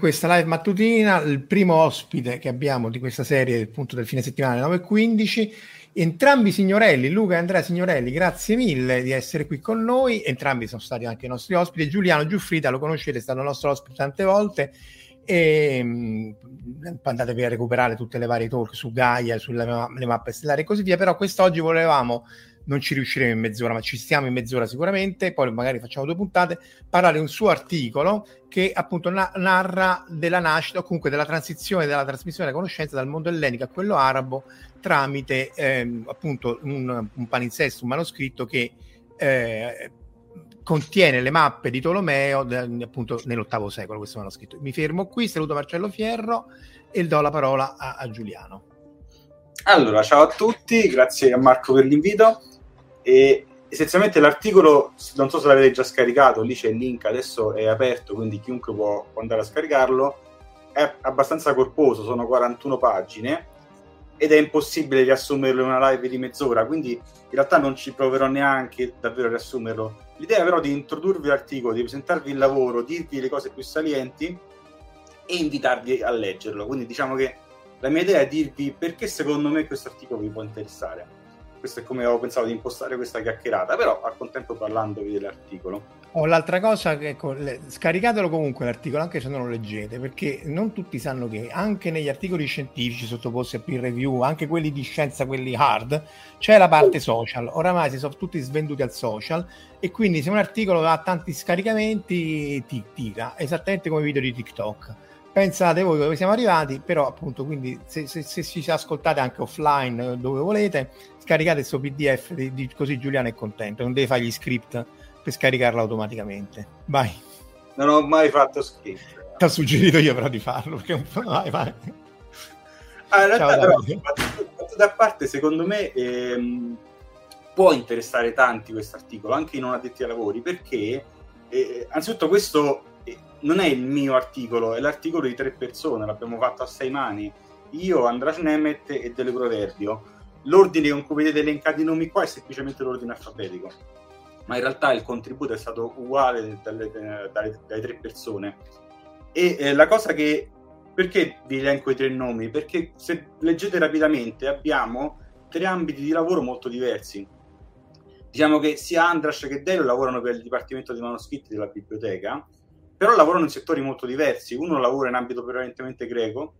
Questa live mattutina, il primo ospite che abbiamo di questa serie, appunto del fine settimana alle 9.15, entrambi signorelli, Luca e Andrea Signorelli, grazie mille di essere qui con noi, entrambi sono stati anche i nostri ospiti, Giuliano Giuffrida, lo conoscete, è stato nostro ospite tante volte, e mh, andatevi a recuperare tutte le varie talk su Gaia, sulle ma- le mappe stellari e così via, però quest'oggi volevamo non ci riusciremo in mezz'ora, ma ci stiamo in mezz'ora sicuramente, poi magari facciamo due puntate, parlare di un suo articolo che appunto na- narra della nascita o comunque della transizione, della trasmissione della conoscenza dal mondo ellenico a quello arabo tramite ehm, appunto un, un palinsesto, un manoscritto che eh, contiene le mappe di Tolomeo de- appunto nell'ottavo secolo questo manoscritto. Mi fermo qui, saluto Marcello Fierro e do la parola a, a Giuliano. Allora, ciao a tutti, grazie a Marco per l'invito. E essenzialmente l'articolo, non so se l'avete già scaricato, lì c'è il link, adesso è aperto, quindi chiunque può, andare a scaricarlo. È abbastanza corposo, sono 41 pagine ed è impossibile riassumerlo in una live di mezz'ora, quindi in realtà non ci proverò neanche davvero a riassumerlo. L'idea però di introdurvi l'articolo, di presentarvi il lavoro, dirvi le cose più salienti e invitarvi a leggerlo. Quindi diciamo che la mia idea è dirvi perché secondo me questo articolo vi può interessare. Questo è come avevo pensato di impostare questa chiacchierata, però al contempo parlandovi dell'articolo. Oh, l'altra cosa ecco, scaricatelo comunque l'articolo anche se non lo leggete, perché non tutti sanno che anche negli articoli scientifici sottoposti a peer review, anche quelli di scienza, quelli hard, c'è la parte social. Oramai si sono tutti svenduti al social e quindi se un articolo ha tanti scaricamenti ti tira, esattamente come i video di TikTok. Pensate voi dove siamo arrivati, però appunto quindi se, se, se ci ascoltate anche offline eh, dove volete, scaricate questo PDF di, di- così Giuliano è contento, non deve fare gli script per scaricarlo automaticamente. Vai, Non ho mai fatto schifo. ti ho suggerito io però di farlo, perché un po'... Vai, vai. Ah, in realtà, però, Davide. battuto battuto a parte, secondo me ehm, può interessare tanti questo articolo, anche i non addetti ai lavori, perché eh, anzitutto questo non è il mio articolo, è l'articolo di tre persone, l'abbiamo fatto a sei mani, io, Andras Nemet e Dele Proverbio. L'ordine con cui vedete elencati i nomi qua è semplicemente l'ordine alfabetico, ma in realtà il contributo è stato uguale dalle, dalle- dalle tre persone. E eh, la cosa che perché vi elenco i tre nomi? Perché se leggete rapidamente abbiamo tre ambiti di lavoro molto diversi. Diciamo che sia Andras che Delio lavorano per il Dipartimento dei Manoscritti della biblioteca, però lavorano in settori molto diversi. Uno lavora in ambito prevalentemente greco,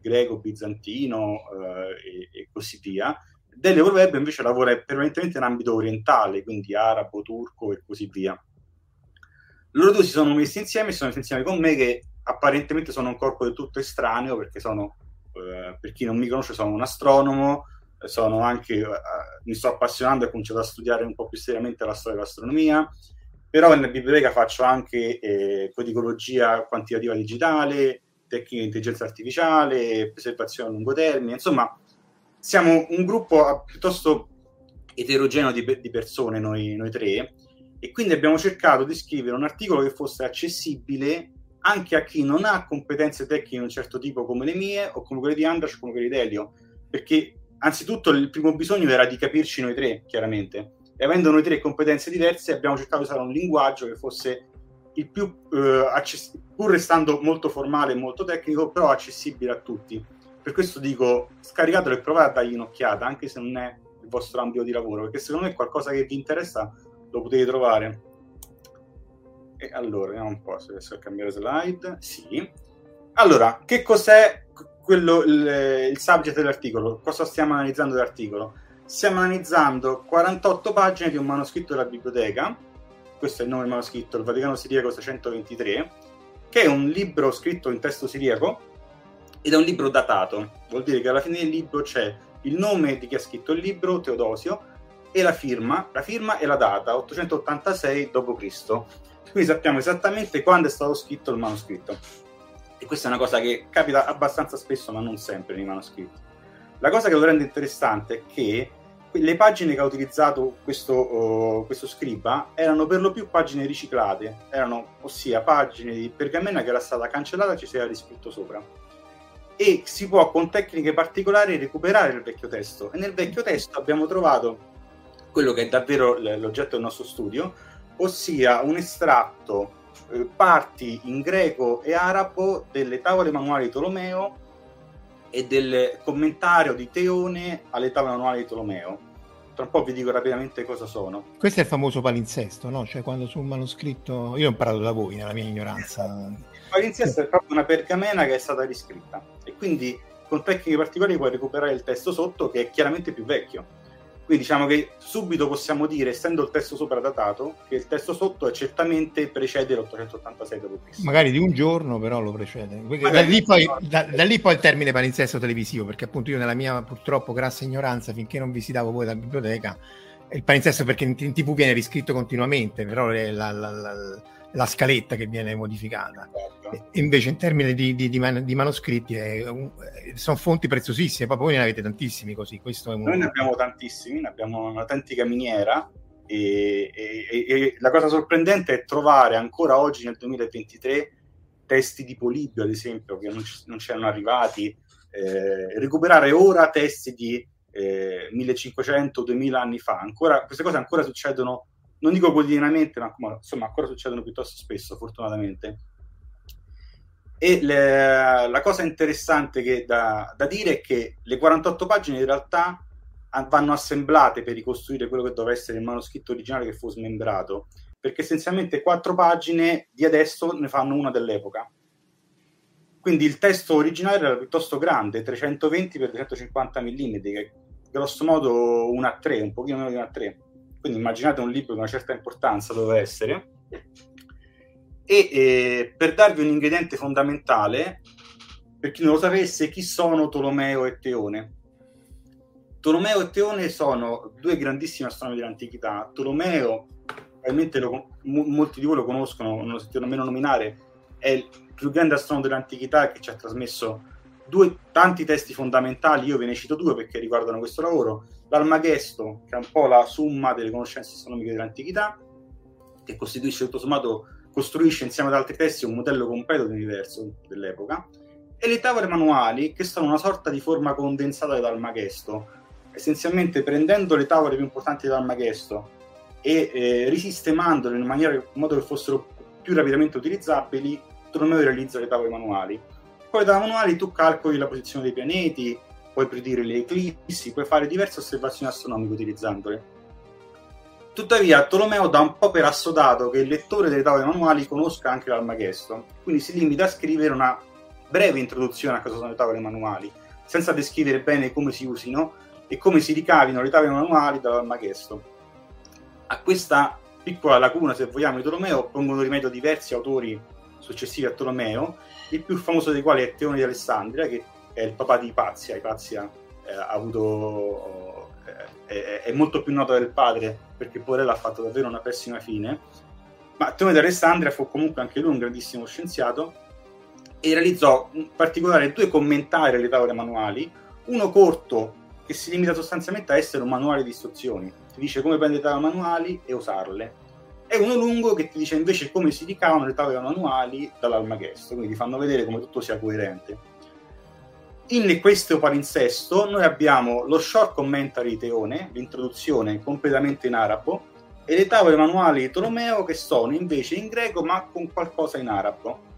greco, bizantino eh, e, e così via. Delio Proverbio invece lavora prevalentemente in ambito orientale, quindi arabo, turco e così via. loro due si sono messi insieme, si sono messi insieme con me che apparentemente sono un corpo del tutto estraneo perché sono, eh, per chi non mi conosce, sono un astronomo, sono anche, eh, mi sto appassionando e ho cominciato a studiare un po' più seriamente la storia dell'astronomia, però nella biblioteca faccio anche eh, codicologia quantitativa digitale, tecniche di intelligenza artificiale, preservazione a lungo termine, insomma siamo un gruppo piuttosto eterogeneo di, di persone, noi, noi tre, e quindi abbiamo cercato di scrivere un articolo che fosse accessibile anche a chi non ha competenze tecniche di un certo tipo come le mie o come quelle di Andrash o come quelle di Delio, perché anzitutto il primo bisogno era di capirci noi tre, chiaramente, e avendo noi tre competenze diverse abbiamo cercato di usare un linguaggio che fosse il più eh, access- pur restando molto formale e molto tecnico, però accessibile a tutti. Per questo dico, scaricatelo e provate a dargli un'occhiata, anche se non è il vostro ambito di lavoro, perché secondo me qualcosa che vi interessa, lo potete trovare. E allora, vediamo un po' se riesco a cambiare slide. Sì. Allora, che cos'è quello, il, il subject dell'articolo? Cosa stiamo analizzando dell'articolo? Stiamo analizzando 48 pagine di un manoscritto della biblioteca, questo è il nome del manoscritto, il Vaticano Siriaco 623, che è un libro scritto in testo siriaco ed è un libro datato, vuol dire che alla fine del libro c'è il nome di chi ha scritto il libro, Teodosio, e la firma, la firma e la data, 886 d.C. Quindi sappiamo esattamente quando è stato scritto il manoscritto. E questa è una cosa che capita abbastanza spesso, ma non sempre nei manoscritti. La cosa che lo rende interessante è che le pagine che ha utilizzato questo, uh, questo scriba erano per lo più pagine riciclate, erano ossia pagine di pergamena che era stata cancellata e ci si era riscritto sopra. E si può con tecniche particolari recuperare il vecchio testo. E nel vecchio testo abbiamo trovato quello che è davvero l'oggetto del nostro studio, ossia un estratto, eh, parti in greco e arabo delle tavole manuali di Tolomeo e del commentario di Teone alle tavole manuali di Tolomeo. Tra un po' vi dico rapidamente cosa sono. Questo è il famoso palinsesto, no? Cioè quando su un manoscritto... Io ho imparato da voi, nella mia ignoranza. Il palinsesto è proprio una pergamena che è stata riscritta e quindi con tecniche particolari puoi recuperare il testo sotto che è chiaramente più vecchio quindi diciamo che subito possiamo dire, essendo il testo sopra datato, che il testo sotto è certamente precede l'886 d.C. Magari di un giorno, però lo precede. Da lì, poi, da, da lì, poi, il termine palinsesto televisivo, perché appunto io nella mia purtroppo grassa ignoranza, finché non visitavo voi la biblioteca, il palinsesto perché in, in tv viene riscritto continuamente, però la, la, la la scaletta che viene modificata. Certo. Invece in termini di, di, di, man- di manoscritti è un, sono fonti preziosissime, proprio voi ne avete tantissimi così. Un... Noi ne abbiamo tantissimi, ne abbiamo un'autentica miniera e, e, e, la cosa sorprendente è trovare ancora oggi nel 2023 testi di Polibio, ad esempio, che non, c- non c'erano arrivati, eh, recuperare ora testi di eh, 1500-2000 anni fa. Ancora, queste cose ancora succedono non dico quotidianamente, ma insomma ancora succedono piuttosto spesso, fortunatamente. E le, la cosa interessante da, da, dire è che le 48 pagine in realtà vanno assemblate per ricostruire quello che doveva essere il manoscritto originale che fu smembrato, perché essenzialmente quattro pagine di adesso ne fanno una dell'epoca. Quindi il testo originale era piuttosto grande, 320 x 250 mm, che grosso modo 1 a 3, un pochino meno di 1 a 3 quindi immaginate un libro di una certa importanza dove essere. E eh, per darvi un ingrediente fondamentale, per chi non lo sapesse, chi sono Tolomeo e Teone? Tolomeo e Teone sono due grandissimi astronomi dell'antichità. Tolomeo, probabilmente lo, molti di voi lo conoscono, non lo sentito nemmeno nominare, è il più grande astronomo dell'antichità che ci ha trasmesso due, tanti testi fondamentali, io ve ne cito due perché riguardano questo lavoro, l'Almagesto, che è un po' la summa delle conoscenze astronomiche dell'antichità, che costituisce tutto sommato, costruisce insieme ad altri testi un modello completo dell'universo dell'epoca, e le tavole manuali, che sono una sorta di forma condensata dell'Almagesto, essenzialmente prendendo le tavole più importanti dell'Almagesto e eh, risistemandole in, maniera, in modo che fossero più rapidamente utilizzabili, Tolomeo realizza le tavole manuali. Poi da manuali tu calcoli la posizione dei pianeti, puoi predire le eclissi, puoi fare diverse osservazioni astronomiche utilizzandole. Tuttavia, Tolomeo dà un po' per assodato che il lettore delle tavole manuali conosca anche l'Almagesto, quindi si limita a scrivere una breve introduzione a cosa sono le tavole manuali, senza descrivere bene come si usino e come si ricavino le tavole manuali dall'Almagesto. A questa piccola lacuna, se vogliamo, di Tolomeo, pongono rimedio diversi autori successivi a Tolomeo, il più famoso dei quali è Teone di Alessandria, che è il papà di Ipazia. Ipazia eh, ha avuto, eh, è, è, molto più noto del padre perché Porella ha fatto davvero una pessima fine. Ma Teone di Alessandria fu comunque anche lui un grandissimo scienziato e realizzò in particolare due commentari alle tavole manuali, uno corto che si limita sostanzialmente a essere un manuale di istruzioni, ti dice come prendere le tavole manuali e usarle, e uno lungo che ti dice invece come si ricavano le tavole manuali dall'almaghesto, quindi ti fanno vedere come tutto sia coerente. In questo palinsesto noi abbiamo lo short commentary di Teone, l'introduzione completamente in arabo, e le tavole manuali di Tolomeo che sono invece in greco ma con qualcosa in arabo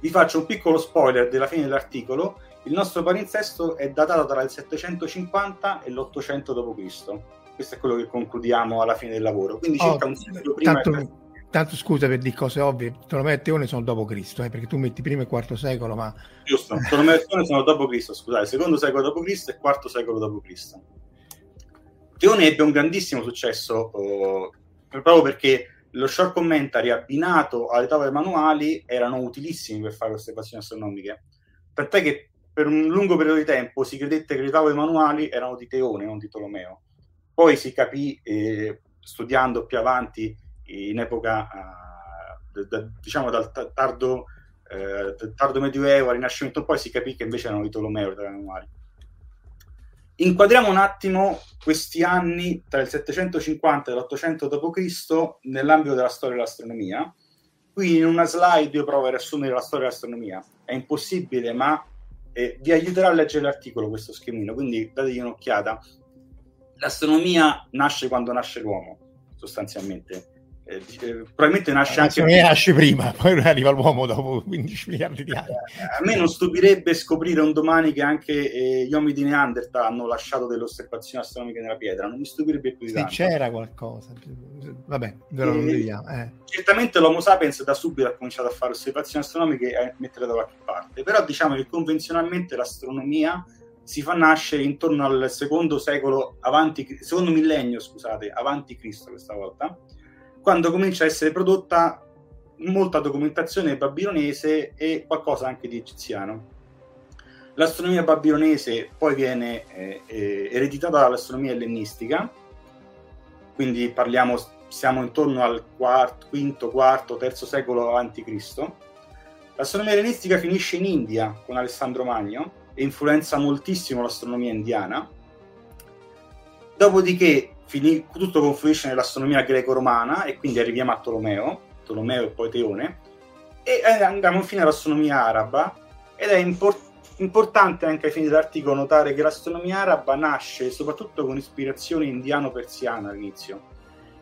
vi faccio un piccolo spoiler della fine dell'articolo. Il nostro palinsesto è datato tra il 750 e l'800 d.C. Questo è quello che concludiamo alla fine del lavoro. Quindi oh, circa un secolo prima. Tanto, tanto, scusa per dire cose ovvie, Tolomeo e Teone sono dopo Cristo, eh, perché tu metti primo e quarto secolo, ma. Giusto, Tolomeo e Teone sono dopo Cristo, scusate, secondo secolo d.C. e quarto secolo d.C. Teone ebbe un grandissimo successo oh, proprio perché lo short commentary abbinato alle tavole manuali erano utilissimi per fare queste passioni astronomiche. Tant'è che per un lungo periodo di tempo si credette che le tavole manuali erano di Teone, non di Tolomeo. Poi si capì, eh, studiando più avanti, in epoca, uh, da, diciamo dal tardo, eh, tardo medioevo al Rinascimento, poi si capì che invece erano di Tolomeo le tavole manuali. Inquadriamo un attimo questi anni tra il 750 e l'800 d.C. nell'ambito della storia dell'astronomia. Qui in una slide io provo a riassumere la storia dell'astronomia. È impossibile, ma eh, vi aiuterà a leggere l'articolo questo schemino, quindi dategli un'occhiata. L'astronomia nasce quando nasce l'uomo, sostanzialmente eh, eh, probabilmente nasce anche prima. nasce prima, poi arriva l'uomo dopo 15 miliardi di anni. Eh, a me non stupirebbe scoprire un domani che anche eh, gli uomini di Neanderthal hanno lasciato delle osservazioni astronomiche nella pietra, non mi stupirebbe più di tanto. Se c'era qualcosa, vabbè, però non vediamo. Eh. Certamente l'Homo sapiens da subito ha cominciato a fare osservazioni astronomiche e a mettere da qualche parte, però diciamo che convenzionalmente l'astronomia si fa nascere intorno al secondo secolo avanti, secondo millennio, scusate, avanti Cristo questa volta quando comincia a essere prodotta molta documentazione babilonese e qualcosa anche di egiziano. L'astronomia babilonese poi viene eh, eh, ereditata dall'astronomia ellenistica, quindi parliamo, siamo intorno al quarto, quinto, quarto, terzo secolo a.C. L'astronomia ellenistica finisce in India con Alessandro Magno e influenza moltissimo l'astronomia indiana. Dopodiché finì, tutto confluisce nell'astronomia greco-romana e quindi arriviamo a Tolomeo, Tolomeo e poi Teone, e andiamo infine all'astronomia araba ed è import- importante anche ai fini dell'articolo notare che l'astronomia araba nasce soprattutto con ispirazione indiano-persiana all'inizio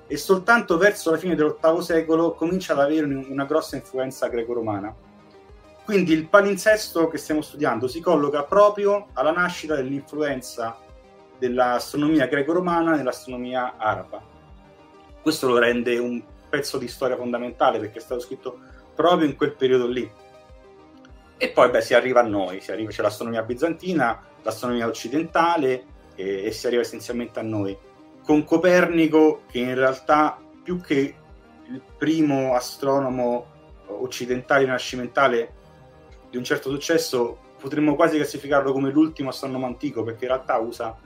e soltanto verso la fine dell'VIII secolo comincia ad avere una grossa influenza greco-romana. Quindi il palinsesto che stiamo studiando si colloca proprio alla nascita dell'influenza dell'astronomia greco-romana nell'astronomia araba. Questo lo rende un pezzo di storia fondamentale perché è stato scritto proprio in quel periodo lì. E poi beh, si arriva a noi, arriva, c'è l'astronomia bizantina, l'astronomia occidentale e, e si arriva essenzialmente a noi. Con Copernico che in realtà più che il primo astronomo occidentale rinascimentale di un certo successo, potremmo quasi classificarlo come l'ultimo astronomo antico perché in realtà usa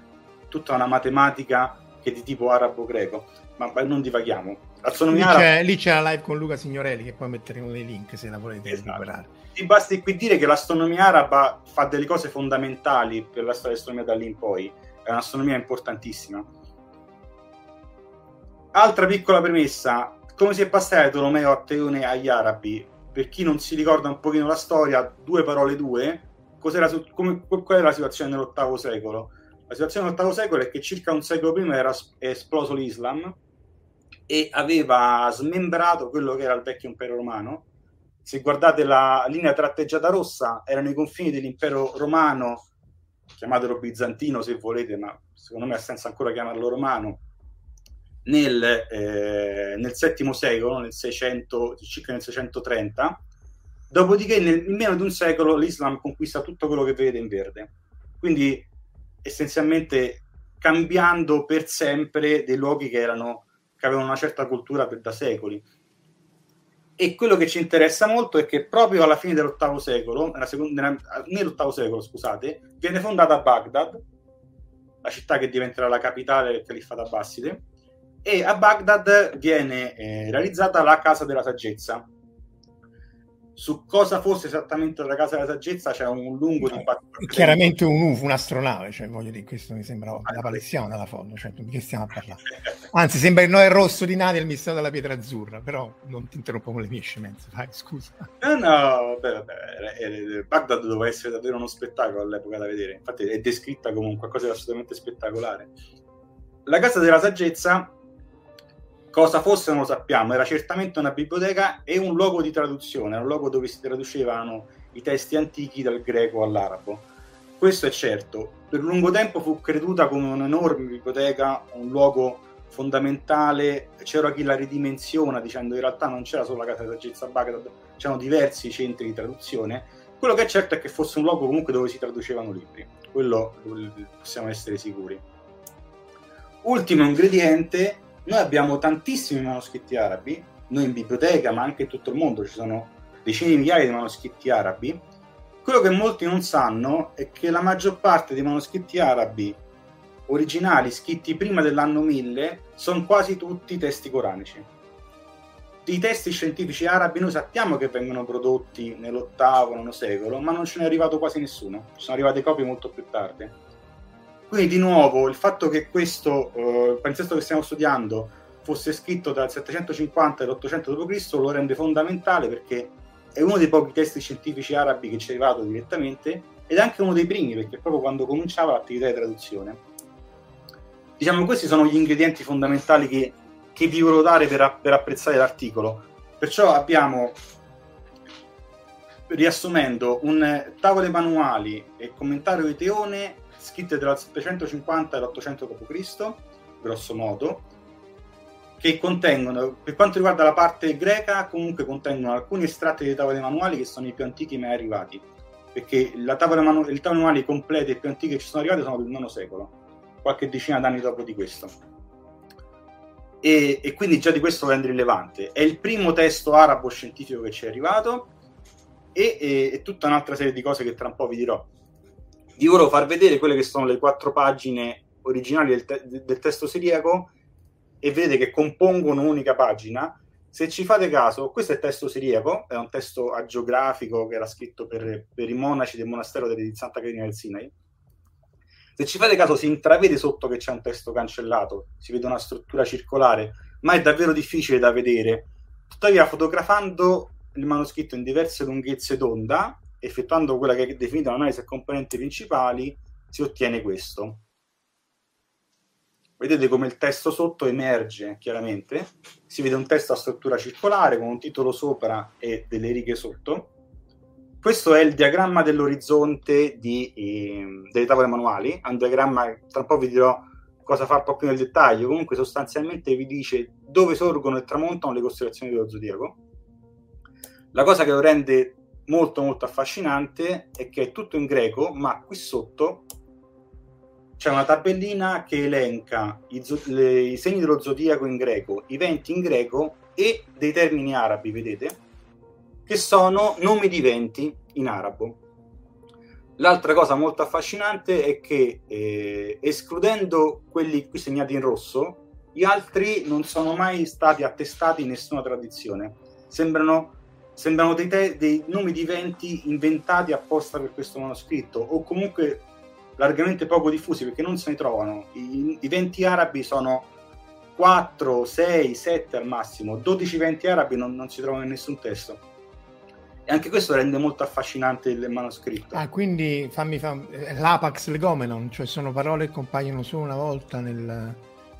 tutta una matematica che è di tipo arabo-greco, ma, ma non divaghiamo. Lì c'è, lì c'è, la live con Luca Signorelli che poi metteremo nei link se la volete esatto. recuperare. Ti basti qui dire che l'astronomia araba fa delle cose fondamentali per la storia dell'astronomia da lì in poi, è un'astronomia importantissima. Altra piccola premessa, come si è passato da Tolomeo a Teone agli arabi? Per chi non si ricorda un pochino la storia, due parole due, cos'era, come, qual era la situazione nell'ottavo secolo? La situazione dell'ottavo secolo è che circa un secolo prima era esploso l'Islam e aveva smembrato quello che era il vecchio impero romano. Se guardate la linea tratteggiata rossa, erano i confini dell'impero romano, chiamatelo bizantino se volete, ma secondo me ha senso ancora chiamarlo romano, nel, eh, nel VII secolo, nel 600, circa nel 630. Dopodiché, nel, in meno di un secolo, l'Islam conquista tutto quello che vedete in verde. Quindi essenzialmente cambiando per sempre dei luoghi che erano che avevano una certa cultura per, da secoli. E quello che ci interessa molto è che proprio alla fine dell'ottavo secolo, nella seconda, nella, nell'ottavo secolo, scusate, viene fondata Baghdad, la città che diventerà la capitale del califfato Abbaside, e a Baghdad viene eh, realizzata la Casa della Saggezza, su cosa fosse esattamente la casa della saggezza c'è un lungo dibattito. Chiaramente un UFO, un'astronave, cioè voglio dire, questo mi sembra la palessiana dalla foto, cioè di che stiamo a parlare? Anzi, sembra il Noè rosso di Nadia il mistero della pietra azzurra, però non ti interrompo con le mie scemenze, vai, scusa. No, no, vabbè, vabbè, Baghdad doveva essere davvero uno spettacolo all'epoca da vedere, infatti è descritta come qualcosa di assolutamente spettacolare. La casa della saggezza Cosa fosse non lo sappiamo, era certamente una biblioteca e un luogo di traduzione, un luogo dove si traducevano i testi antichi dal greco all'arabo. Questo è certo. Per lungo tempo fu creduta come un'enorme biblioteca, un luogo fondamentale. C'era chi la ridimensiona dicendo in realtà non c'era solo la casa di saggezza Baghdad, c'erano diversi centri di traduzione. Quello che è certo è che fosse un luogo comunque dove si traducevano libri, quello possiamo essere sicuri. Ultimo ingrediente, noi abbiamo tantissimi manoscritti arabi, noi in biblioteca, ma anche in tutto il mondo ci sono decine di migliaia di manoscritti arabi. Quello che molti non sanno è che la maggior parte dei manoscritti arabi originali scritti prima dell'anno 1000 sono quasi tutti testi coranici. I testi scientifici arabi noi sappiamo che vengono prodotti nell'ottavo, nono secolo, ma non ce n'è arrivato quasi nessuno. Ci sono arrivate copie molto più tardi. Quindi di nuovo il fatto che questo eh, palinsesto che stiamo studiando fosse scritto il 750 e l'800 d.C. lo rende fondamentale perché è uno dei pochi testi scientifici arabi che ci è arrivato direttamente ed è anche uno dei primi perché proprio quando cominciava l'attività di traduzione. Diciamo questi sono gli ingredienti fondamentali che, che vi volevo dare per, per apprezzare l'articolo. Perciò abbiamo riassumendo un tavolo manuali e commentario di Teone scritte tra il 750 e l'800 d.C., grosso modo, che contengono, per quanto riguarda la parte greca, comunque contengono alcuni estratti dei tavoli manuali che sono i più antichi mai arrivati, perché la tavola manu- il tavolo manuali completi e più antichi che ci sono arrivati sono del IX secolo, qualche decina d'anni dopo di questo. E, e, quindi già di questo rende rilevante. È il primo testo arabo scientifico che ci è arrivato e, e, e tutta un'altra serie di cose che tra un po' vi dirò vi volevo far vedere quelle che sono le quattro pagine originali del, te- del testo siriaco e vedete che compongono un'unica pagina. Se ci fate caso, questo è il testo siriaco, è un testo agiografico che era scritto per, per i monaci del monastero di Santa Caterina del Sinai. Se ci fate caso, si intravede sotto che c'è un testo cancellato, si vede una struttura circolare, ma è davvero difficile da vedere. Tuttavia, fotografando il manoscritto in diverse lunghezze d'onda, effettuando quella che è definita l'analisi a componenti principali, si ottiene questo. Vedete come il testo sotto emerge chiaramente, si vede un testo a struttura circolare con un titolo sopra e delle righe sotto. Questo è il diagramma dell'orizzonte di, eh, delle tavole manuali, è un diagramma, tra un po' vi dirò cosa fa un po' più nel dettaglio, comunque sostanzialmente vi dice dove sorgono e tramontano le costellazioni dello zodiaco. La cosa che lo rende molto molto affascinante è che è tutto in greco, ma qui sotto c'è una tabellina che elenca i, zo- le, i segni dello zodiaco in greco, i venti in greco e dei termini arabi, vedete? Che sono nomi di venti in arabo. L'altra cosa molto affascinante è che eh, escludendo quelli qui segnati in rosso, gli altri non sono mai stati attestati in nessuna tradizione. Sembrano sembrano dei, te- dei nomi di venti inventati apposta per questo manoscritto o comunque largamente poco diffusi perché non se ne trovano. I, i venti arabi sono 4, 6, 7 al massimo, 12 venti arabi non, non si trovano in nessun testo. E anche questo rende molto affascinante il manoscritto. Ah, quindi fammi fam- l'Apax legomenon, cioè sono parole che compaiono solo una volta nel,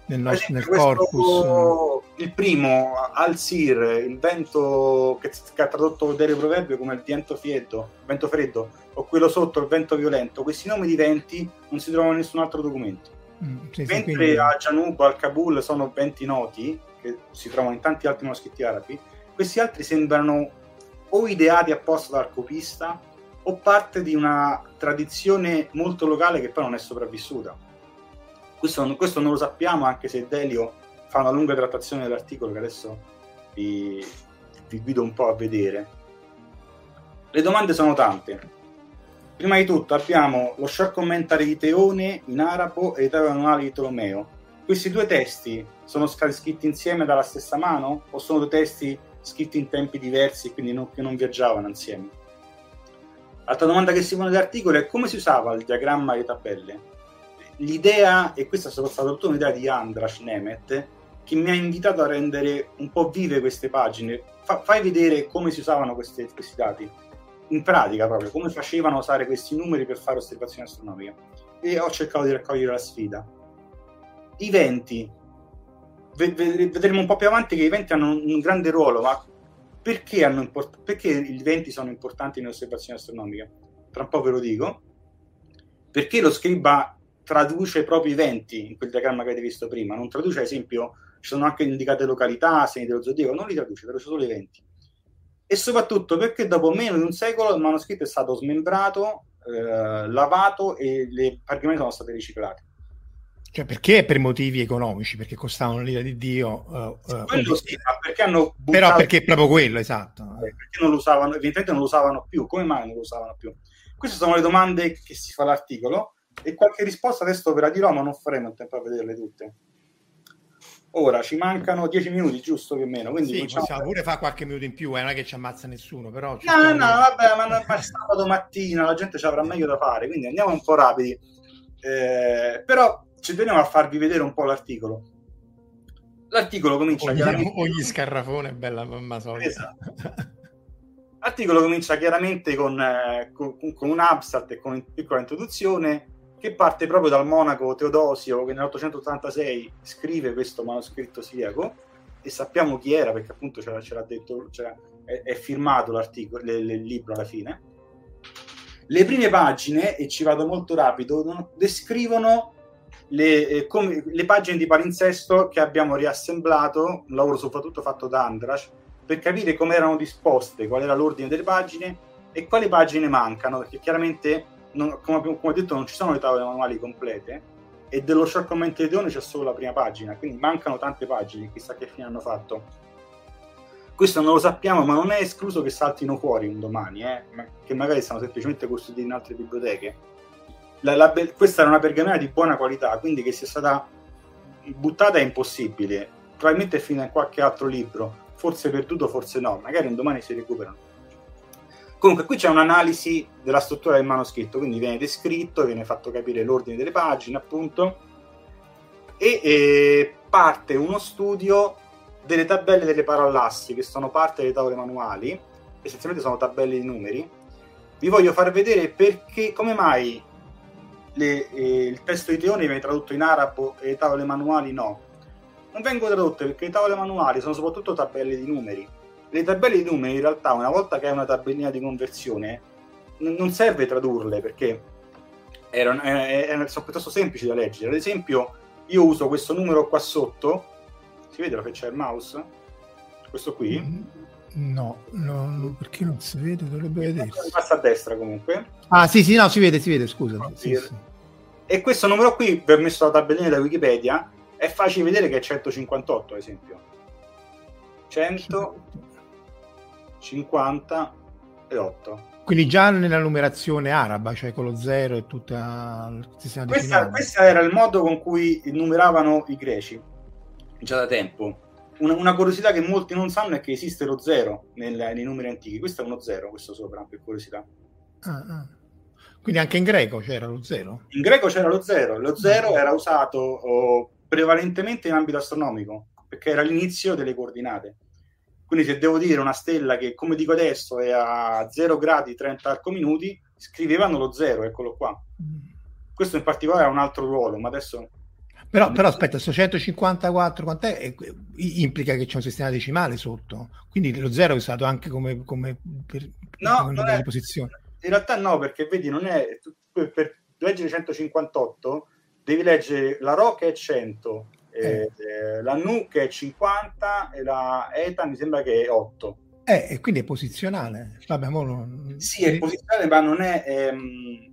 nel, nostro, nel corpus. Il primo, Al-Sir, il vento che, che ha tradotto Dere Proverbio come il vento freddo, vento freddo, o quello sotto, il vento violento, questi nomi di venti non si trovano in nessun altro documento. Mm, sì, Mentre quindi... a Janub, al Kabul sono venti noti, che si trovano in tanti altri manoscritti arabi, questi altri sembrano o ideati apposta dal copista o parte di una tradizione molto locale che poi non è sopravvissuta questo, questo non lo sappiamo, anche se Delio fa una lunga trattazione dell'articolo che adesso vi, vi guido un po' a vedere. Le domande sono tante. Prima di tutto abbiamo lo short commentary di Teone in arabo e i tavoli manuali di Tolomeo. Questi due testi sono stati scritti insieme dalla stessa mano o sono due testi scritti in tempi diversi e quindi non, che non viaggiavano insieme? Altra domanda che si pone nell'articolo è come si usava il diagramma delle tabelle? L'idea, e questa è stata tutta un'idea di Andras Nemet, che mi ha invitato a rendere un po' vive queste pagine. Fa, fai vedere come si usavano queste, questi dati in pratica proprio, come facevano a usare questi numeri per fare osservazioni astronomiche. E ho cercato di raccogliere la sfida. I venti, vedremo un po' più avanti che i venti hanno un grande ruolo, ma perché, hanno import- perché i venti sono importanti nelle osservazioni astronomiche? Tra un po' ve lo dico. Perché lo scriba traduce proprio i venti in quel diagramma che avete visto prima, non traduce ad esempio, ci sono anche indicate località, segni dello zodiaco, non li traduce, traduce solo i venti e soprattutto perché dopo meno di un secolo il manoscritto è stato smembrato, eh, lavato e le pergamene sono state riciclate. Cioè, perché per motivi economici? Perché costavano l'ira di Dio? Uh, uh, quello sì, ma perché hanno buttato... Però perché è proprio quello, esatto. Eh, perché non lo usavano, evidentemente non lo usavano più. Come mai non lo usavano più? Queste sono le domande che si fa l'articolo e qualche risposta adesso ve la dirò, ma non faremo il tempo a vederle tutte. Ora ci mancano 10 minuti, giusto più o meno. Quindi sì, possiamo fare... pure fare qualche minuto in più, eh, non è che ci ammazza nessuno. Però no, no, no, vabbè, ma non è sabato mattina, la gente ci avrà meglio da fare, quindi andiamo un po' rapidi. Eh, però ci teniamo a farvi vedere un po' l'articolo. L'articolo comincia ogni, chiaramente... ogni scarrafone bella mamma solita. Esatto. L'articolo comincia chiaramente con, eh, con, con un abstract e con una piccola introduzione che parte proprio dal monaco Teodosio che nell'886 scrive questo manoscritto siriaco e sappiamo chi era perché appunto ce l'ha, ce l'ha detto, ce è, è, firmato l'articolo, le, il libro alla fine. Le prime pagine, e ci vado molto rapido, descrivono le, eh, come, le pagine di palinsesto che abbiamo riassemblato, un lavoro soprattutto fatto da Andrash, per capire come erano disposte, qual era l'ordine delle pagine e quali pagine mancano, perché chiaramente non, come, come, ho detto, non ci sono le tavole manuali complete e dello comment di c'è solo la prima pagina, quindi mancano tante pagine, chissà che fine hanno fatto. Questo non lo sappiamo, ma non è escluso che saltino fuori un domani, eh, che magari stanno semplicemente custoditi in altre biblioteche. La, la, questa era una pergamena di buona qualità, quindi che sia stata buttata è impossibile. Probabilmente finita in qualche altro libro, forse perduto, forse no, magari un domani si recuperano. Comunque, qui c'è un'analisi della struttura del manoscritto, quindi viene descritto, viene fatto capire l'ordine delle pagine, appunto, e eh, parte uno studio delle tabelle delle parallassi, che sono parte delle tavole manuali, essenzialmente sono tabelle di numeri. Vi voglio far vedere perché, come mai le, eh, il testo di Teone viene tradotto in arabo e le tavole manuali no. Non vengono tradotte perché le tavole manuali sono soprattutto tabelle di numeri le tabelle di numeri in realtà una volta che hai una tabellina di conversione n- non serve tradurle perché erano, eh, eh, sono piuttosto semplici da leggere. Ad esempio io uso questo numero qua sotto. Si vede la freccia del mouse? questo qui? Mm, no, no perché non si vede dovrebbe vedersi. passa a destra comunque. Ah sì sì no si vede si vede scusa. No, sì, sì. e questo numero qui per messo la tabellina da Wikipedia è facile vedere che è 158 ad esempio. 100 50 e 8. Quindi già nella numerazione araba, cioè con lo 0 e tutta il sistema questa, questo era il modo con cui numeravano i greci, già da tempo. Una, una, curiosità che molti non sanno è che esiste lo 0 nel, nei numeri antichi. Questo è uno 0, questo sopra, per curiosità. Ah, ah. Quindi anche in greco c'era lo 0? In greco c'era lo 0. Lo 0 mm. era usato oh, prevalentemente in ambito astronomico, perché era l'inizio delle coordinate. Quindi se devo dire una stella che, come dico adesso, è a 0 gradi 30 arco minuti, scrivevano lo 0, eccolo qua. Questo in particolare ha un altro ruolo, ma adesso... Però, però aspetta, sto 154 quant'è? implica che c'è un sistema decimale sotto, quindi lo 0 è usato anche come, come per, no, come è, posizione. In realtà no, perché vedi, non è per, per leggere 158 devi leggere la RO che è 100, eh. Eh, la Nu che è 50 e la ETA mi sembra che è 8. Eh, e quindi è posizionale. Vabbè, non... Sì, è posizionale, ma non è... Ehm,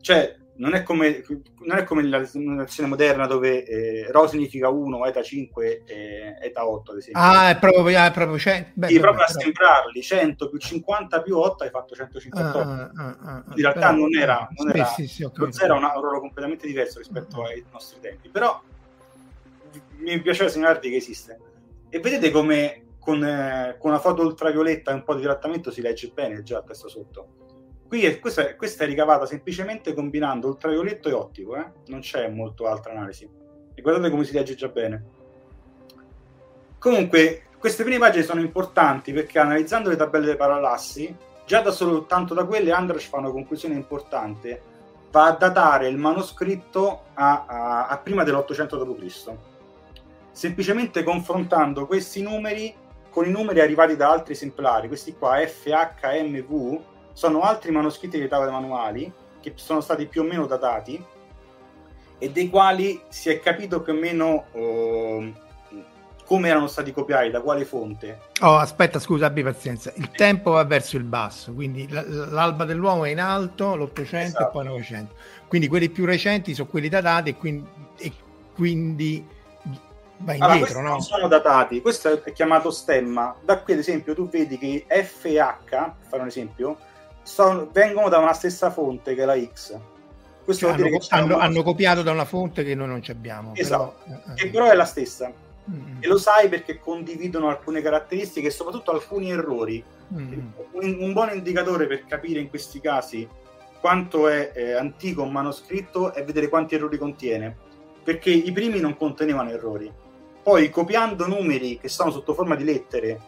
cioè, non è come, non è come la numerazione moderna dove eh, Rho significa 1, eta 5 e eta 8 ad esempio. Ah, è proprio, ah, è proprio, cioè, beh, sì, vabbè, proprio però- assembrarli 100 più 50 più 8 hai fatto 158 Ah, ah, ah, ah, in realtà non era, non era sì, sì, lo zero un ruolo completamente diverso rispetto ai nostri tempi però mi piaceva segnalarvi che esiste. E vedete come con, eh, con una foto ultravioletta e un po' di trattamento si legge bene già il testo sotto. Qui è, questa, è, questa è ricavata semplicemente combinando ultravioletto e ottico eh? non c'è molto altra analisi. E guardate come si legge già bene. Comunque queste prime pagine sono importanti perché analizzando le tabelle dei paralassi già da solo tanto da quelle Andras fa una conclusione importante. Va a datare il manoscritto a, a- a prima dell'800 d.C. semplicemente confrontando questi numeri con i numeri arrivati da altri esemplari questi qua FHMV sono altri manoscritti di tavole manuali che sono stati più o meno datati e dei quali si è capito più o meno ehm, come erano stati copiati, da quale fonte. Oh, aspetta, scusa, abbi pazienza. Il tempo va verso il basso, quindi l'alba dell'uomo è in alto, l'Ottocento Esatto. e poi il Novecento. Quindi quelli più recenti sono quelli datati e quindi, e quindi va Allora, indietro, questi no? non sono datati, questo è chiamato stemma. Da qui, ad esempio, tu vedi che F e H, per fare un esempio, sono- vengono da una stessa fonte che è la X. Questo Cioè, vuol dire hanno, che hanno- hanno copiato da una fonte che noi non ci abbiamo. Esatto, però, eh, che eh. però è la stessa. Mm, E lo sai perché condividono alcune caratteristiche e soprattutto alcuni errori. mm, Un, un buon indicatore per capire in questi casi quanto è eh, antico un manoscritto è vedere quanti errori contiene, perché i primi non contenevano errori. Poi copiando numeri che sono sotto forma di lettere,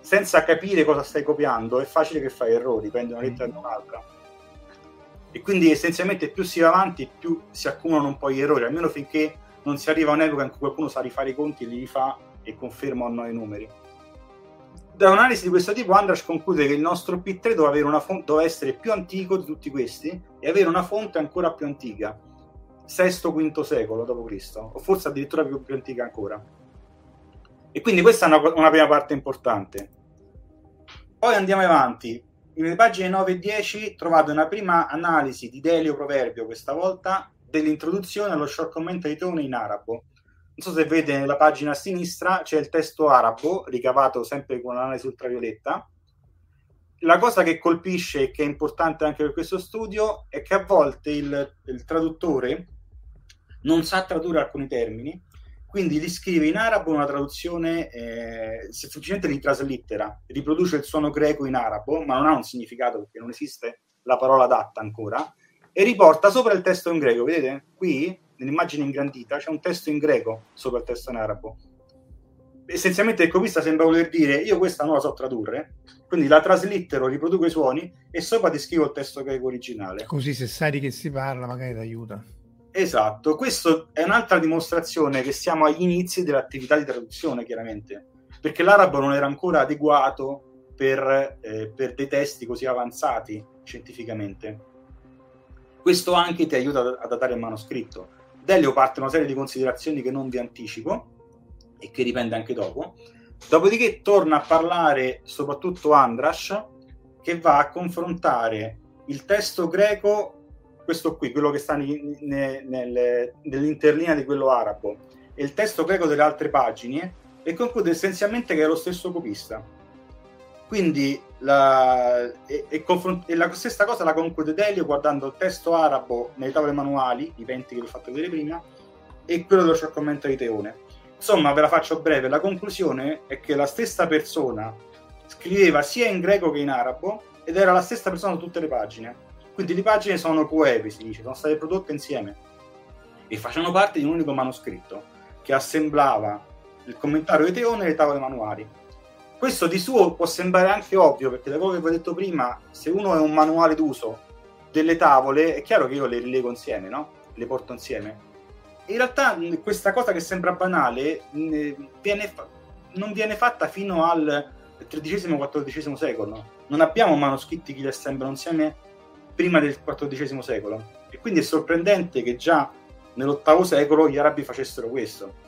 senza capire cosa stai copiando, è facile che fai errori, prendi una lettera da un'altra. E quindi essenzialmente più si va avanti, più si accumulano un po' gli errori, almeno finché non si arriva a un'epoca in cui qualcuno sa rifare i conti, li rifà e conferma o no i numeri. Da un'analisi di questo tipo, Andras conclude che il nostro P3 doveva, avere una fon- doveva essere più antico di tutti questi e avere una fonte ancora più antica, VI-V secolo d.C., o forse addirittura più, più antica ancora. E quindi questa è una, una prima parte importante. Poi andiamo avanti. Nelle pagine 9 e 10 trovate una prima analisi di Delio Proverbio, questa volta, dell'introduzione allo short comment di Tone in arabo. Non so se vede nella pagina a sinistra c'è il testo arabo, ricavato sempre con l'analisi ultravioletta. La cosa che colpisce e che è importante anche per questo studio è che a volte il, il traduttore non sa tradurre alcuni termini, quindi li scrive in arabo una traduzione, eh, semplicemente li traslittera, riproduce il suono greco in arabo, ma non ha un significato perché non esiste la parola adatta ancora, e riporta sopra il testo in greco. Vedete? Qui, nell'immagine ingrandita, c'è un testo in greco sopra il testo in arabo. Essenzialmente il copista sembra voler dire io questa non la so tradurre, quindi la traslittero, riproduco i suoni e sopra ti scrivo il testo greco originale. Così se sai di che si parla, magari ti aiuta. Esatto, questo è un'altra dimostrazione che siamo agli inizi dell'attività di traduzione, chiaramente, perché l'arabo non era ancora adeguato per, eh, per dei testi così avanzati scientificamente. Questo anche ti aiuta a datare il manoscritto. Delio parte una serie di considerazioni che non vi anticipo e che riprende anche dopo. Dopodiché torna a parlare soprattutto Andras, che va a confrontare il testo greco questo qui, quello che sta ni- ne- nel- nell'interlinea di quello arabo, e il testo greco delle altre pagine, e conclude essenzialmente che è lo stesso copista. Quindi la, e, e confront- e la stessa cosa la conclude Delio guardando il testo arabo nelle tavole manuali, i 20 che vi ho fatto vedere prima, e quello dello short commento di Teone. Insomma, ve la faccio breve, la conclusione è che la stessa persona scriveva sia in greco che in arabo ed era la stessa persona su tutte le pagine. Quindi le pagine sono coeve, si dice, sono state prodotte insieme e facevano parte di un unico manoscritto che assemblava il commentario di Teone e le tavole manuali. Questo di suo può sembrare anche ovvio, perché da quello che vi ho detto prima, se uno è un manuale d'uso delle tavole, è chiaro che io le rilego insieme, no? Le porto insieme. In realtà questa cosa che sembra banale viene non viene fatta fino al XIII-XIV secolo. Non abbiamo manoscritti che li assemblano insieme prima del XIV secolo. E quindi è sorprendente che già nell'VIII secolo gli arabi facessero questo.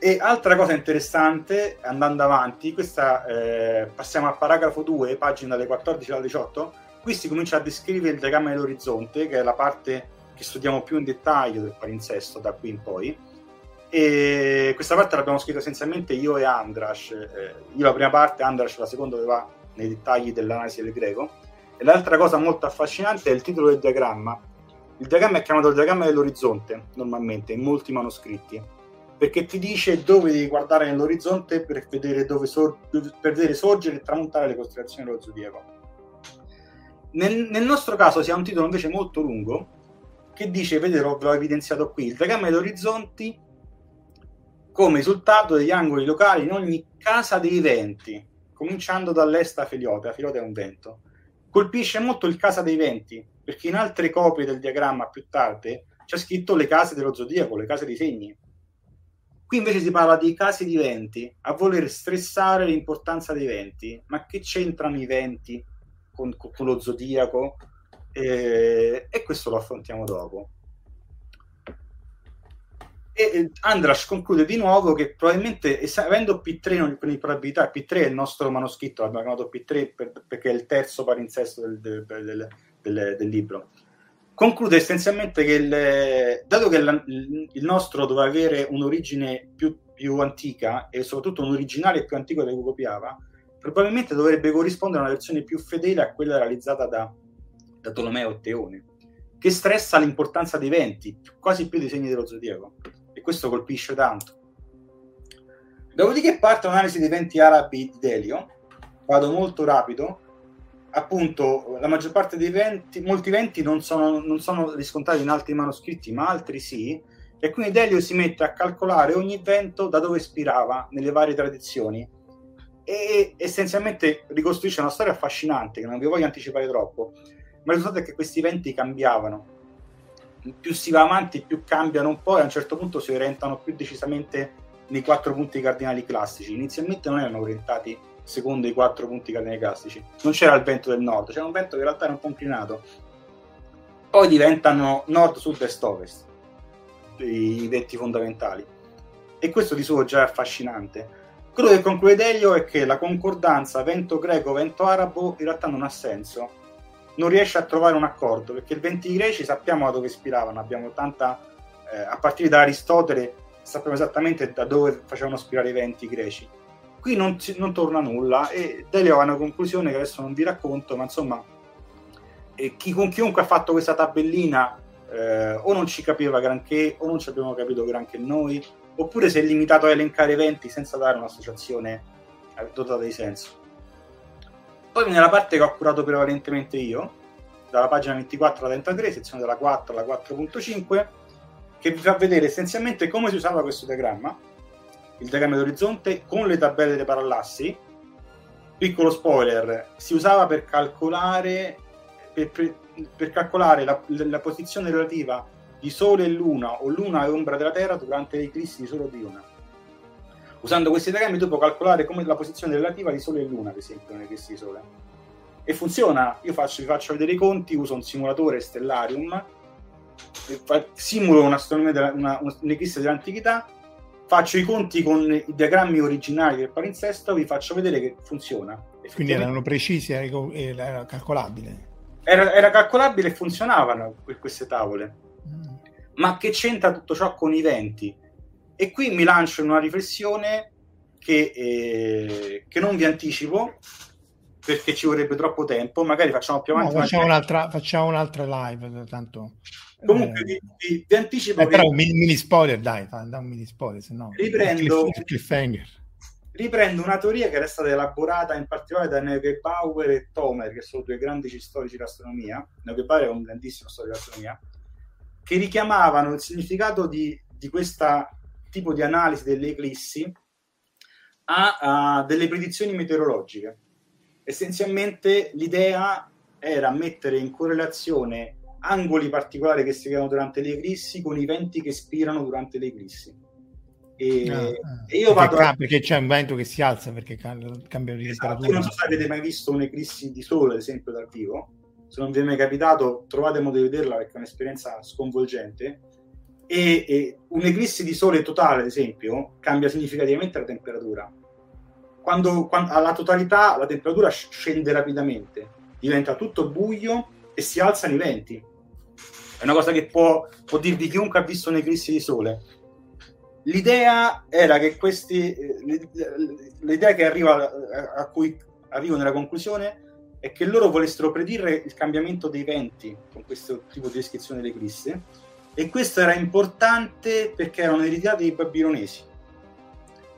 E altra cosa interessante, andando avanti, questa, eh, passiamo al paragrafo 2, pagina dalle 14 alle 18, qui si comincia a descrivere il diagramma dell'orizzonte, che è la parte che studiamo più in dettaglio del palinsesto da qui in poi. E questa parte l'abbiamo scritta essenzialmente io e Andrash. Eh, io la prima parte, Andrash la seconda dove va nei dettagli dell'analisi del greco. E l'altra cosa molto affascinante è il titolo del diagramma. Il diagramma è chiamato il diagramma dell'orizzonte, normalmente, in molti manoscritti, perché ti dice dove devi guardare nell'orizzonte per vedere, sor- per vedere sorgere e tramontare le costellazioni dello zodiaco. Nel, nel, nostro caso si ha un titolo invece molto lungo che dice, vedete, ve l'ho evidenziato qui, il diagramma degli orizzonti come risultato degli angoli locali in ogni casa dei venti, cominciando dall'est a Feliote, a Feliote è un vento. Colpisce molto il casa dei venti, perché in altre copie del diagramma più tardi c'è scritto le case dello zodiaco, le case dei segni. Qui invece si parla di casi di venti, a voler stressare l'importanza dei venti. Ma che c'entrano i venti con, con lo zodiaco? Eh, e questo lo affrontiamo dopo. E Andras conclude di nuovo che probabilmente, avendo P3 non di probabilità, P3 è il nostro manoscritto, l'abbiamo chiamato P3 per, perché è il terzo palinsesto del, del, del, del, libro. Conclude essenzialmente che, il, dato che la, il nostro doveva avere un'origine più, più, antica e soprattutto un originale più antico che copiava, probabilmente dovrebbe corrispondere a una versione più fedele a quella realizzata da, da Tolomeo Teone, che stressa l'importanza dei venti, quasi più dei segni dello zodiaco questo colpisce tanto. Dopodiché parte un'analisi dei venti arabi di Delio, vado molto rapido, appunto la maggior parte dei venti, molti venti non sono, non sono riscontrati in altri manoscritti, ma altri sì, e quindi Delio si mette a calcolare ogni vento da dove ispirava nelle varie tradizioni. E essenzialmente ricostruisce una storia affascinante che non vi voglio anticipare troppo, ma il risultato è che questi venti cambiavano più si va avanti, più cambiano un po' e a un certo punto si orientano più decisamente nei quattro punti cardinali classici. Inizialmente non erano orientati secondo i quattro punti cardinali classici, non c'era il vento del nord, c'era un vento che in realtà era un po' inclinato. Poi diventano nord, sud, est, ovest, i venti fondamentali. E questo di suo già è affascinante. Quello che conclude Delio è che la concordanza vento greco, vento arabo in realtà non ha senso non riesce a trovare un accordo, perché i venti greci sappiamo da dove ispiravano, abbiamo tanta, eh, a partire da Aristotele sappiamo esattamente da dove facevano ispirare i venti greci. Qui non, non torna nulla e Delio ha una conclusione che adesso non vi racconto, ma insomma, eh, chi, con chiunque ha fatto questa tabellina eh, o non ci capiva granché o non ci abbiamo capito granché noi, oppure si è limitato a elencare eventi senza dare un'associazione eh, dotata di senso. Poi nella parte che ho curato prevalentemente io, dalla pagina 24 alla 33, sezione dalla 4 alla 4.5, che vi fa vedere essenzialmente come si usava questo diagramma, il diagramma d'orizzonte con le tabelle dei parallassi. Piccolo spoiler, si usava per calcolare, per, per, per calcolare la, la, posizione relativa di Sole e Luna o Luna e ombra della Terra durante le eclissi di Sole o di Luna Usando questi diagrammi tu puoi calcolare come la posizione relativa di Sole e Luna, per esempio, nelle crisi di Sole. E funziona, io faccio, vi faccio vedere i conti, uso un simulatore Stellarium, simulo un'astronomia della, una, un'eclisse dell'antichità, faccio i conti con i diagrammi originali del palinsesto, vi faccio vedere che funziona. Quindi erano precisi, era calcolabile. Era, era calcolabile e funzionavano queste tavole. Mm. Ma che c'entra tutto ciò con i venti? E qui mi lancio in una riflessione che, eh, che non vi anticipo perché ci vorrebbe troppo tempo, magari facciamo più avanti. No, facciamo, un'altra, facciamo un'altra live, tanto... Comunque eh, vi, vi, anticipo... Eh, che... Però un mini, spoiler, dai, da un mini spoiler, se no... Riprendo, riprendo una teoria che era stata elaborata in particolare da Neugebauer e Tomer, che sono due grandi storici dell'astronomia. Neugebauer è un grandissimo storico dell'astronomia, che richiamavano il significato di, di questa tipo di analisi delle eclissi a, a delle predizioni meteorologiche. Essenzialmente l'idea era mettere in correlazione angoli particolari che si creano durante le eclissi con i venti che spirano durante le eclissi. E, ah, ah. e io perché, vado perché c'è un vento che si alza perché cambia di esatto, temperatura. Non so se avete mai visto un'eclissi di sole, ad esempio, dal vivo. Se non vi è mai capitato, trovate modo di vederla perché è un'esperienza sconvolgente e, e un'eclissi di sole totale, ad esempio, cambia significativamente la temperatura. Quando, quando alla totalità la temperatura scende rapidamente, diventa tutto buio e si alzano i venti. È una cosa che può, può dirvi chiunque ha visto un'eclissi di sole. L'idea era che questi, eh, l'idea che arriva a cui arrivo nella conclusione è che loro volessero predire il cambiamento dei venti con questo tipo di descrizione dell'eclisse e questo era importante perché era un'eredità dei babilonesi.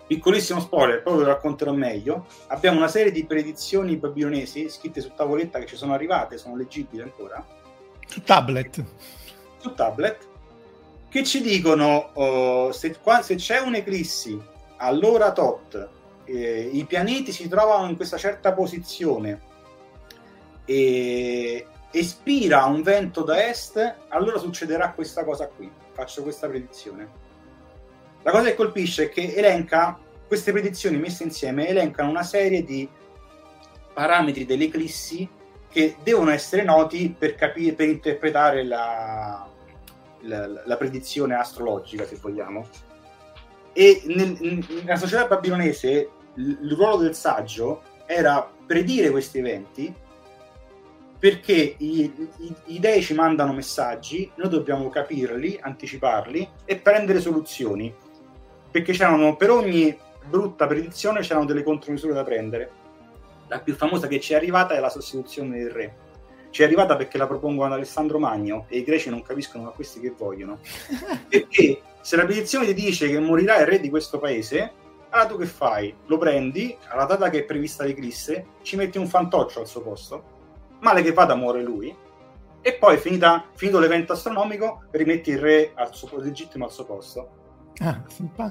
Piccolissimo spoiler, poi lo racconterò meglio. Abbiamo una serie di predizioni babilonesi scritte su tavoletta che ci sono arrivate, sono leggibili ancora. Su tablet. Su tablet, che ci dicono uh, se, qua, se, c'è un'eclissi all'ora tot, eh, i pianeti si trovano in questa certa posizione e espira un vento da est, allora succederà questa cosa qui. Faccio questa predizione. La cosa che colpisce è che elenca queste predizioni messe insieme, elencano una serie di parametri dell'eclissi che devono essere noti per, capire, per interpretare la, la, la, predizione astrologica, se vogliamo. E nel, nella società babilonese il ruolo del saggio era predire questi eventi perché i, i, i, dei ci mandano messaggi, noi dobbiamo capirli, anticiparli e prendere soluzioni. Perché c'erano per ogni brutta predizione c'erano delle contromisure da prendere. La più famosa che ci è arrivata è la sostituzione del re. Ci è arrivata perché la propongono ad Alessandro Magno e i greci non capiscono a questi che vogliono. perché se la predizione ti dice che morirà il re di questo paese, allora tu che fai? Lo prendi alla data che è prevista l'eclisse, ci metti un fantoccio al suo posto male che vada muore lui e poi finita, finito l'evento astronomico rimetti il re al suo, legittimo al suo posto. Ah,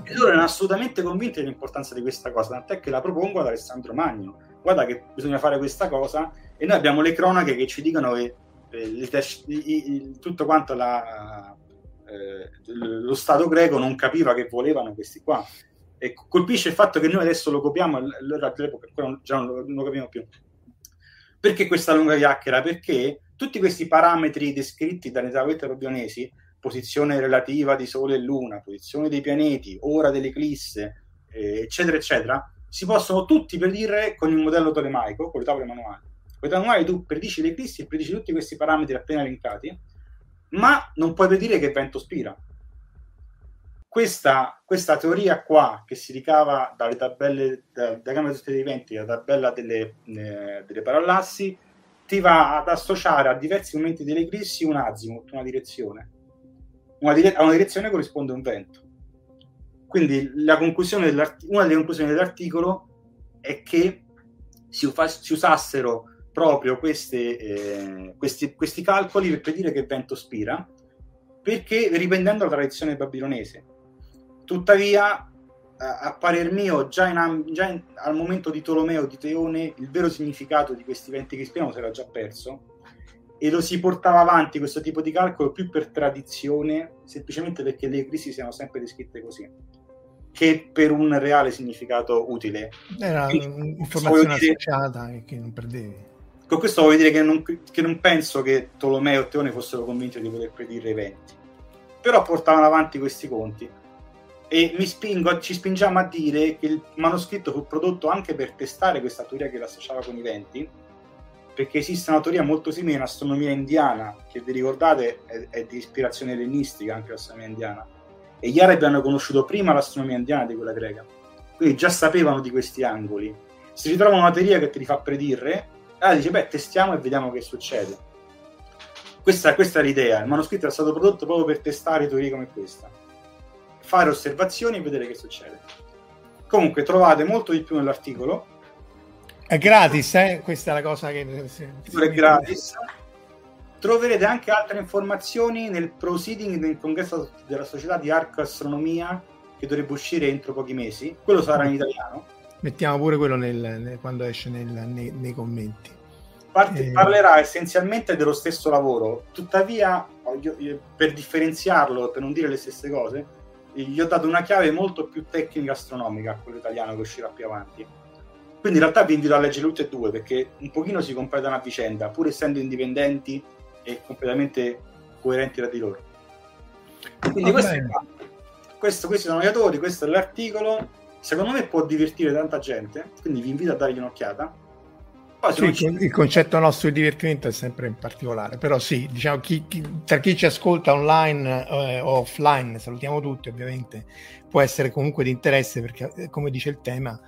e loro erano assolutamente convinti dell'importanza di questa cosa tant'è che la propongo ad Alessandro Magno. Guarda che bisogna fare questa cosa e noi abbiamo le cronache che ci dicono che eh, tutto quanto la, eh, lo Stato greco non capiva che volevano questi qua. E colpisce il fatto che noi adesso lo copiamo allora all'epoca già non lo, non lo capiamo più perché questa lunga chiacchiera? Perché tutti questi parametri descritti dalle tavolette robionesi, posizione relativa di Sole e Luna, posizione dei pianeti, ora dell'eclisse, eh, eccetera, eccetera, si possono tutti predire con il modello tolemaico, con le tavole manuali. Con le tavole manuali tu predici l'eclissi e predici tutti questi parametri appena elencati, ma non puoi predire che vento spira questa, questa, teoria qua che si ricava dalle tabelle da, da gamma dei eventi, la tabella delle, eh, delle parallassi ti va ad associare a diversi momenti delle eclissi un azimut, una direzione. Una dire- a una direzione corrisponde un vento. Quindi una delle conclusioni dell'articolo è che si, ufa- si usassero proprio queste, eh, questi, questi calcoli per predire che vento spira perché riprendendo la tradizione babilonese Tuttavia, a parer mio, già, in, già in, al momento di Tolomeo, di Teone, il vero significato di questi venti che spiano si era già perso e lo si portava avanti questo tipo di calcolo più per tradizione, semplicemente perché le crisi siano sempre descritte così, che per un reale significato utile. Era un'informazione dire, associata che non perdevi. Con questo voglio dire che non, che non penso che Tolomeo e Teone fossero convinti di poter predire eventi, però portavano avanti questi conti e spingo, ci spingiamo a dire che il manoscritto fu prodotto anche per testare questa teoria che l'associava con i venti, perché esiste una teoria molto simile in astronomia indiana, che vi ricordate è, è di ispirazione ellenistica anche l'astronomia indiana, e gli arabi hanno conosciuto prima l'astronomia indiana di quella greca, quindi già sapevano di questi angoli. Si ritrova una teoria che te li fa predire, allora dice, beh, testiamo e vediamo che succede. Questa, questa è l'idea, il manoscritto è stato prodotto proprio per testare teorie come questa fare osservazioni e vedere che succede. Comunque trovate molto di più nell'articolo. È gratis, eh? Questa è la cosa che... È gratis. Troverete anche altre informazioni nel proceeding del congresso della società di Arco Astronomia che dovrebbe uscire entro pochi mesi. Quello sarà in italiano. Mettiamo pure quello nel, nel, quando esce nel, nei, nei, commenti. Parte, eh... Parlerà essenzialmente dello stesso lavoro, tuttavia, io, per differenziarlo, per non dire le stesse cose, gli ho dato una chiave molto più tecnica astronomica a quello italiano che uscirà più avanti. Quindi in realtà vi invito a leggere tutte e due perché un pochino si completano a vicenda, pur essendo indipendenti e completamente coerenti tra di loro. Quindi questo, questo, questi sono gli autori, questo è l'articolo. Secondo me può divertire tanta gente, quindi vi invito a dargli un'occhiata. Se Sì, ci- con- il concetto nostro di divertimento è sempre in particolare, però sì, diciamo, chi, chi- tra chi ci ascolta online eh, o offline, salutiamo tutti ovviamente, può essere comunque di interesse perché, eh, come dice il tema,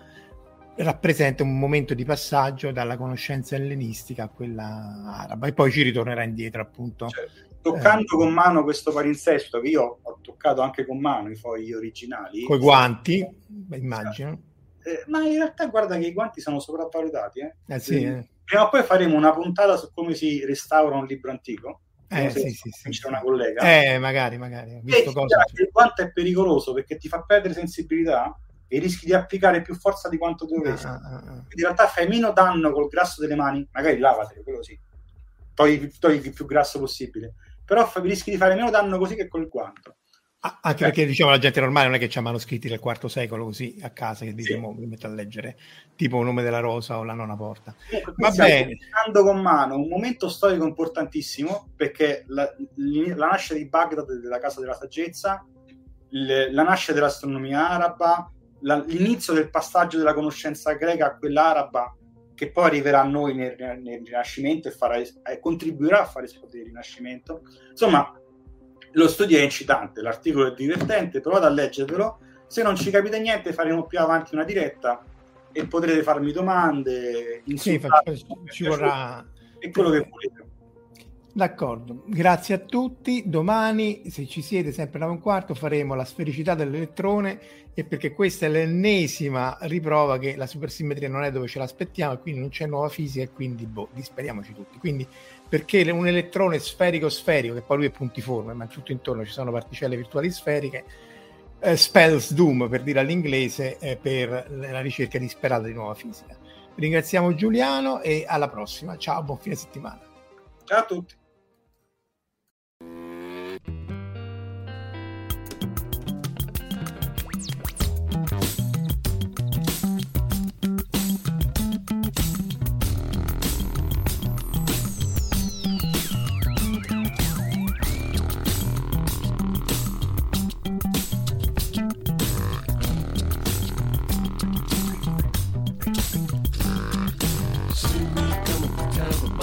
rappresenta un momento di passaggio dalla conoscenza ellenistica a quella araba e poi ci ritornerà indietro appunto. cioè, toccando Eh. con mano questo palinsesto, che io ho toccato anche con mano i fogli originali, Coi guanti, beh, immagino. Eh, ma in realtà guarda che i guanti sono sopravvalutati. Eh. Eh sì, eh. Prima o poi faremo una puntata su come si restaura un libro antico. Eh, sì, sì, sì, c'è una collega. Eh, magari, magari. Visto il guanto è pericoloso perché ti fa perdere sensibilità e rischi di applicare più forza di quanto dovresti. Ah, ah, ah. Quindi in realtà fai meno danno col grasso delle mani, magari lavatele, quello sì. Togli, togli il più grasso possibile. Però fai- rischi di fare meno danno così che col guanto. Anche perché diciamo la gente normale non è che c'ha manoscritti del quarto secolo così a casa che dice Sì. "Mo mi metto a leggere tipo un nome della rosa o la nona porta. Qui Va bene. con mano un momento storico importantissimo perché la, la nascita di Baghdad della Casa della Saggezza, il- la nascita dell'astronomia araba, la- l'inizio del passaggio della conoscenza greca a quella araba che poi arriverà a noi nel, nel Rinascimento e farà eh, contribuirà a fare esplodere il Rinascimento. Insomma, lo studio è incitante, l'articolo è divertente, provate a leggervelo. Se non ci capite niente, faremo più avanti una diretta e potrete farmi domande, Sì, ci vorrà e quello che volete. D'accordo, grazie a tutti. Domani, se ci siete sempre alle 9 e un quarto, faremo la sfericità dell'elettrone e perché questa è l'ennesima riprova che la supersimmetria non è dove ce l'aspettiamo e quindi non c'è nuova fisica e quindi boh, disperiamoci tutti. Quindi perché un elettrone sferico-sferico, che poi lui è puntiforme, ma tutto intorno ci sono particelle virtuali sferiche, eh, spells doom per dire all'inglese, eh, per la ricerca disperata di nuova fisica. Ringraziamo Giuliano e alla prossima. Ciao, buon fine settimana. Ciao a tutti.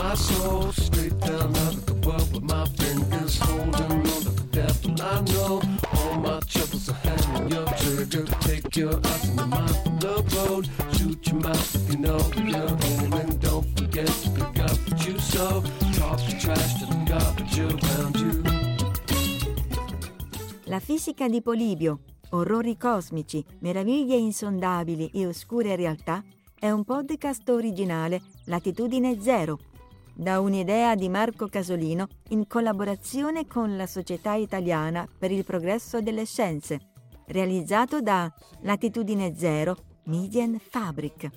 My soul straight down out of the world with my fingers holding on to the devil I know. All my troubles are hanging your trigger. Take your eyes and your mind from the road. Shoot your mouth if you know you're aiming. Don't forget to pick up what you sow. Talk the trash to the garbage around you. La fisica di Polibio, orrori cosmici, meraviglie insondabili e oscure realtà è un podcast originale Latitudine Zero, da un'idea di Marco Casolino in collaborazione con la Società Italiana per il Progresso delle Scienze, realizzato da Latitudine Zero Median Fabric.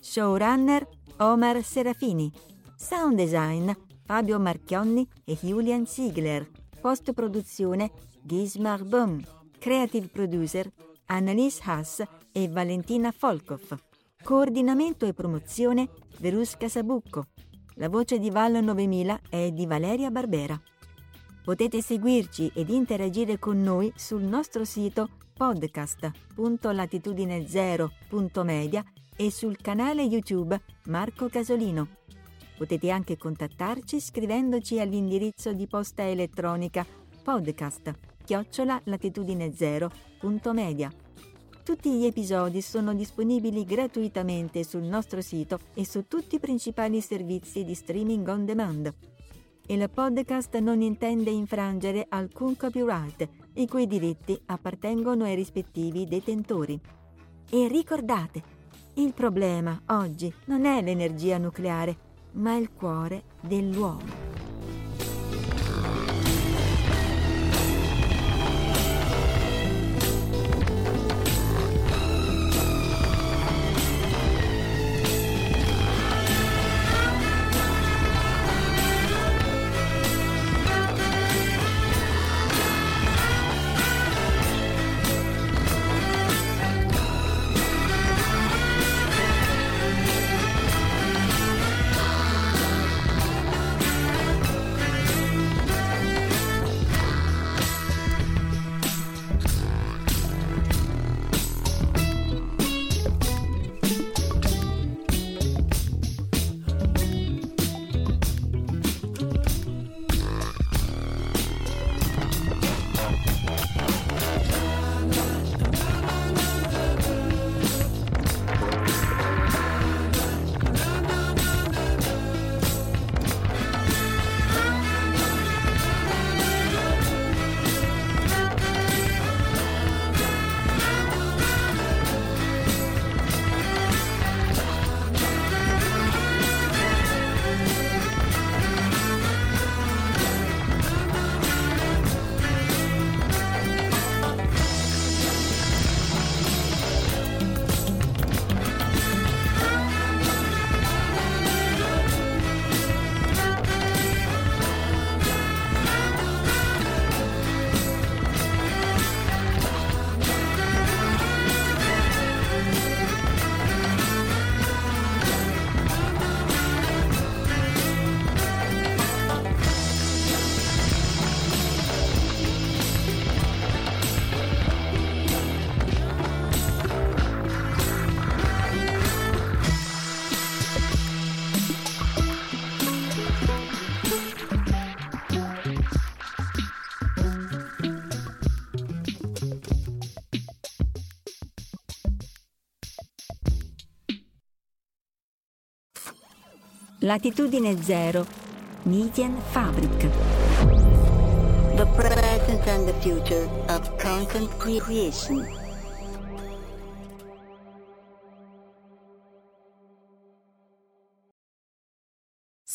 Showrunner Omar Serafini. Sound design Fabio Marchionni e Julian Ziegler. Post produzione Gismar Böhm. Creative producer Annalise Haas e Valentina Folkov. Coordinamento e promozione Verusca Sabucco. La voce di Val 9000 è di Valeria Barbera. Potete seguirci ed interagire con noi sul nostro sito podcast.latitudine0.media e sul canale YouTube Marco Casolino. Potete anche contattarci scrivendoci all'indirizzo di posta elettronica podcast latitudine0.media. Tutti gli episodi sono disponibili gratuitamente sul nostro sito e su tutti i principali servizi di streaming on demand. Il podcast non intende infrangere alcun copyright, i cui diritti appartengono ai rispettivi detentori. E ricordate, il problema oggi non è l'energia nucleare, ma il cuore dell'uomo. Latitudine Zero, Median Fabric. The present and the future of content creation.